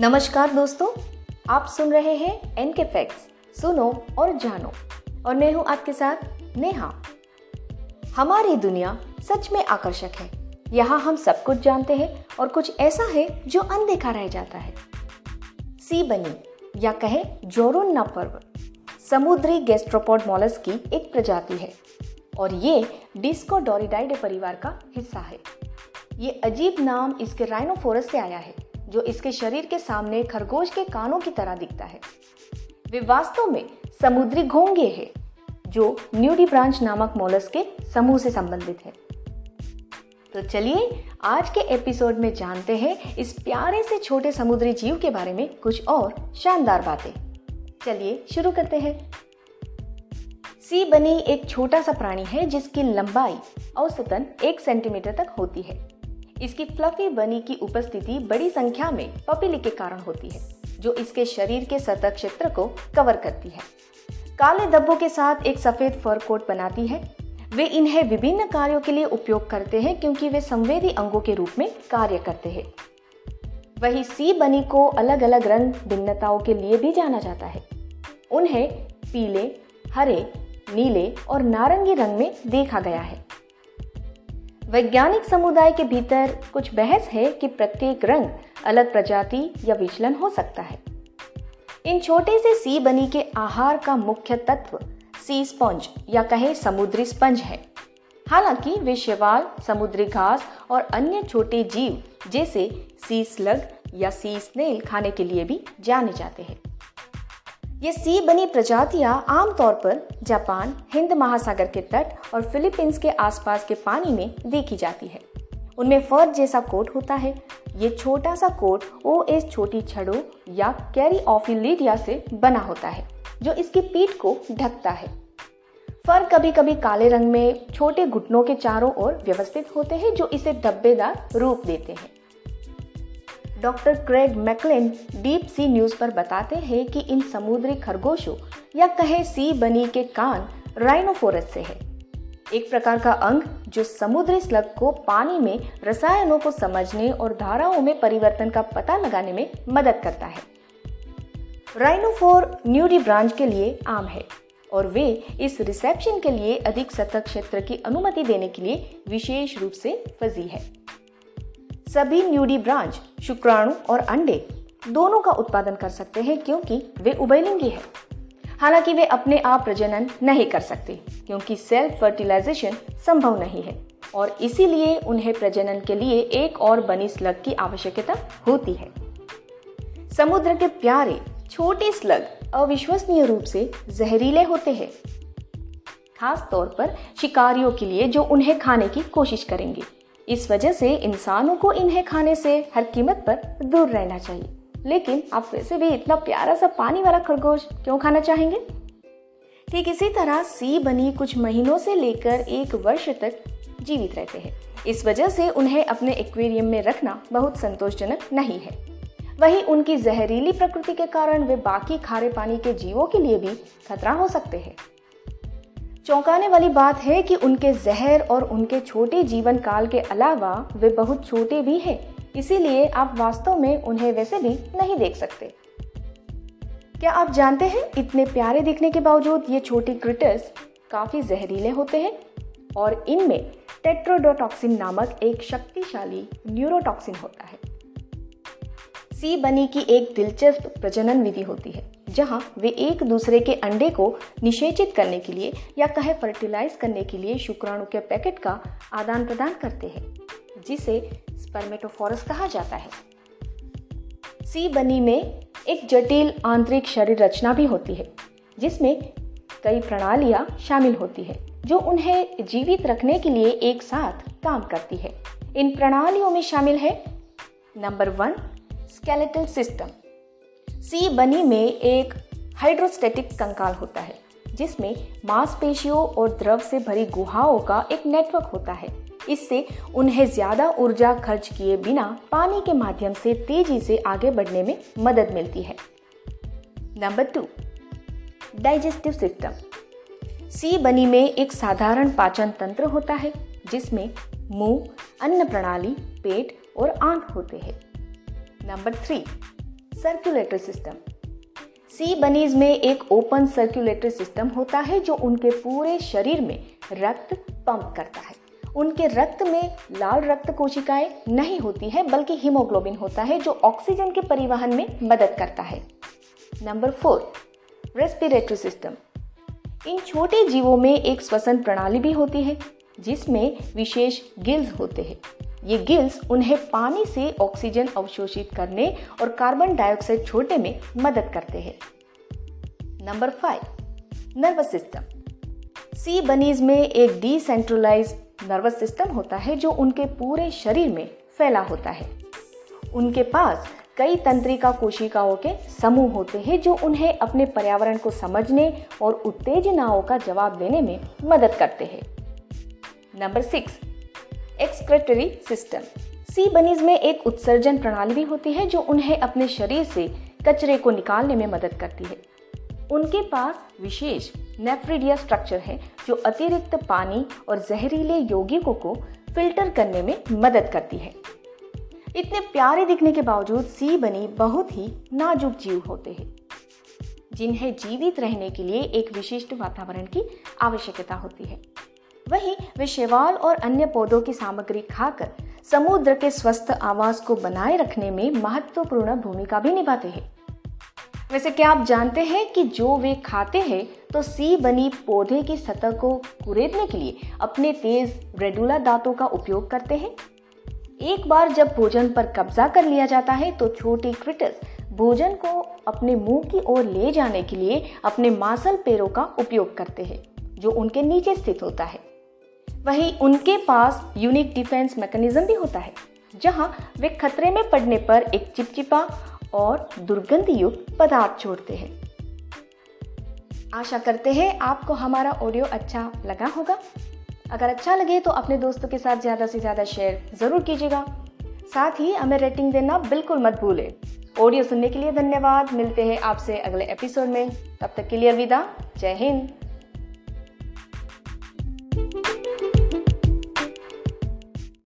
नमस्कार दोस्तों, आप सुन रहे हैं एन के फैक्ट्स सुनो और जानो। और मैं हूँ आपके साथ नेहा। हमारी दुनिया सच में आकर्षक है। यहाँ हम सब कुछ जानते हैं और कुछ ऐसा है जो अनदेखा रह जाता है। सी बनी, या कहे जोरोन्ना पर्व। समुद्री गैस्ट्रोपोड मॉलस की एक प्रजाति है। और ये डिस्को परिवार का हिस्सा है। ये अजीब नाम इसके राइनोफोरस से आया है। जो इसके शरीर के सामने खरगोश के कानों की तरह दिखता है। वे वास्तव में समुद्री घोंगे हैं, जो न्यूडी ब्रांच नामक मोलस के समूह से संबंधित है। तो चलिए, आज के एपिसोड में जानते हैं इस प्यारे से छोटे समुद्री जीव के बारे में कुछ और शानदार बातें। चलिए शुरू करते हैं। सी बनी एक छोटा सा प्राणी है जिसकी लंबाई औसतन एक सेंटीमीटर तक होती है। इसकी फ्लफी बनी की उपस्थिति बड़ी संख्या में पपीली के कारण होती है, जो इसके शरीर के सतह क्षेत्र को कवर करती है। काले धब्बों के साथ एक सफ़ेद फर कोट बनाती है। वे इन्हें विभिन्न कार्यों के लिए उपयोग करते हैं, क्योंकि वे संवेदी अंगों के रूप में कार्य करते हैं। वही सी बनी को अलग अलग रंग भिन्नताओं के लिए भी जाना जाता है। उन्हें पीले, हरे, नीले और नारंगी रंग में देखा गया है। वैज्ञानिक समुदाय के भीतर कुछ बहस है कि प्रत्येक रंग अलग प्रजाति या विचलन हो सकता है। इन छोटे से सी बनी के आहार का मुख्य तत्व सी स्पंज या कहे समुद्री स्पंज है। हालाँकि वे शैवाल, समुद्री घास और अन्य छोटे जीव जैसे सी स्लग या सी स्नेल खाने के लिए भी जाने जाते हैं। ये सी बनी प्रजातियाँ आमतौर पर जापान, हिंद महासागर के तट और फिलीपींस के आसपास के पानी में देखी जाती है। उनमें फर जैसा कोट होता है। ये छोटा सा कोट ओ एस छोटी छड़ों या कैरी ऑफिलीडिया से बना होता है, जो इसकी पीठ को ढकता है। फर कभी कभी काले रंग में छोटे घुटनों के चारों ओर व्यवस्थित होते हैं, जो इसे धब्बेदार रूप देते हैं। Doctor Craig McLean deep sea news पर बताते हैं कि इन समुद्री खरगोशों या कहे सी बनी के कान राइनोफोरस से है। एक प्रकार का अंग जो समुद्री स्लग को पानी में, रसायनों को समझने और धाराओं में परिवर्तन का पता लगाने में मदद करता है। राइनोफोर न्यूडी ब्रांच के लिए आम है और वे इस रिसेप्शन के लिए अधिक सतह क्षेत्र की अनुमति देने के लिए विशेष रूप से फजी है। सभी न्यूडी ब्रांच, शुक्राणु और अंडे दोनों का उत्पादन कर सकते हैं क्योंकि वे उभयलिंगी है। हालाँकि वे अपने आप प्रजनन नहीं कर सकते, क्योंकि सेल्फ फर्टिलाइजेशन संभव नहीं है और इसीलिए उन्हें प्रजनन के लिए एक और बनी स्लग की आवश्यकता होती है। समुद्र के प्यारे, छोटे स्लग अविश्वसनीय रूप से जहरीले होते हैं खास तौर पर शिकारियों के लिए जो उन्हें खाने की कोशिश करेंगे। इस वजह से इंसानों को इन्हें खाने से हर कीमत पर दूर रहना चाहिए। लेकिन आप वैसे भी इतना प्यारा सा पानी वाला खरगोश क्यों खाना चाहेंगे? ठीक इसी तरह सी बनी कुछ महीनों से लेकर एक वर्ष तक जीवित रहते हैं। इस वजह से उन्हें अपने एक्वेरियम में रखना बहुत संतोषजनक नहीं है। वहीं उनकी जहरीली प्रकृति के कारण वे बाकी खारे पानी के जीवों के लिए भी खतरा हो सकते हैं। चौंकाने वाली बात है कि उनके जहर और उनके छोटे जीवन काल के अलावा वे बहुत छोटे भी हैं, इसीलिए आप वास्तव में उन्हें वैसे भी नहीं देख सकते। क्या आप जानते हैं, इतने प्यारे दिखने के बावजूद ये छोटे क्रिटर्स काफ़ी जहरीले होते हैं? और इनमें टेट्रोडोटॉक्सिन नामक एक शक्तिशाली न्यूरोटॉक्सिन होता है। सी बनी की एक दिलचस्प प्रजनन विधि होती है। जहाँ वे एक दूसरे के अंडे को निषेचित करने के लिए या कहे फर्टिलाइज करने के लिए शुक्राणु के पैकेट का आदान प्रदान करते हैं, जिसे स्पर्मेटोफोरस कहा जाता है। सी बनी में एक जटिल आंतरिक शरीर रचना भी होती है, जिसमें कई प्रणालियाँ शामिल होती है, जो उन्हें जीवित रखने के लिए एक साथ काम करती है। इन प्रणालियों में शामिल है, number one skeletal system sea bunny में एक हाइड्रोस्टेटिक कंकाल होता है, जिसमें मांसपेशियों और द्रव से भरी गुहाओं का एक नेटवर्क होता है। इससे उन्हें ज़्यादा ऊर्जा खर्च किए बिना पानी के माध्यम से तेज़ी से आगे बढ़ने में मदद मिलती है। Number two digestive system sea bunny में एक साधारण पाचन तंत्र होता है, जिसमें मुँह, अन्न प्रणाली, पेट और आँख होते हैं। Number three circulatory system sea bunnies में एक ओपन सर्कुलेटरी सिस्टम होता है जो उनके पूरे शरीर में रक्त पंप करता है। उनके रक्त में लाल रक्त कोशिकाएँ नहीं होती है, बल्कि हीमोग्लोबिन होता है जो ऑक्सीजन के परिवहन में मदद करता है। नंबर फोर रेस्पिरेटरी सिस्टम इन छोटे जीवों में एक श्वसन प्रणाली भी होती है, जिसमें विशेष गिल्स होते हैं। ये गिल्स उन्हें पानी से ऑक्सीजन अवशोषित करने और कार्बन डाइऑक्साइड छोड़ने में मदद करते हैं। Number five, nervous system. Sea bunnies में एक डिसेंट्रलाइज नर्वस सिस्टम होता है जो उनके पूरे शरीर में फैला होता है। उनके पास कई तंत्रिका कोशिकाओं के समूह होते हैं जो उन्हें अपने पर्यावरण को समझने और उत्तेजनाओं का जवाब देने में मदद करते हैं। Number six excretory system sea bunnies में एक उत्सर्जन प्रणाली भी होती है जो उन्हें अपने शरीर से कचरे को निकालने में मदद करती है। उनके पास विशेष नेफ्रिडिया स्ट्रक्चर है, जो अतिरिक्त पानी और जहरीले यौगिकों को फ़िल्टर करने में मदद करती है। इतने प्यारे दिखने के बावजूद सी बनी बहुत ही नाजुक जीव होते हैं, जिन्हें जीवित रहने के लिए एक विशिष्ट वातावरण की आवश्यकता होती है। वहीं वे शैवाल और अन्य पौधों की सामग्री खाकर समुद्र के स्वस्थ आवास को बनाए रखने में महत्वपूर्ण भूमिका भी निभाते हैं। वैसे क्या आप जानते हैं कि जो वे खाते हैं तो सी बनी पौधे की सतह को कुरेदने के लिए अपने तेज रेडुला दांतों का उपयोग करते हैं? एक बार जब भोजन पर कब्जा कर लिया जाता है तो छोटी क्रिटर्स भोजन को अपने मुँह की ओर ले जाने के लिए अपने मांसल पैरों का उपयोग करते हैं, जो उनके नीचे स्थित होता है। वहीं उनके पास यूनिक डिफेंस मैकेनिज्म भी होता है, जहाँ वे खतरे में पड़ने पर एक चिपचिपा और दुर्गंध युक्त पदार्थ छोड़ते हैं। आशा करते हैं आपको हमारा ऑडियो अच्छा लगा होगा। अगर अच्छा लगे तो अपने दोस्तों के साथ ज़्यादा से ज़्यादा शेयर ज़रूर कीजिएगा। साथ ही हमें रेटिंग देना बिल्कुल मत भूलें। ऑडियो सुनने के लिए धन्यवाद। मिलते हैं आपसे अगले एपिसोड में। तब तक के लिए अलविदा जय हिंद।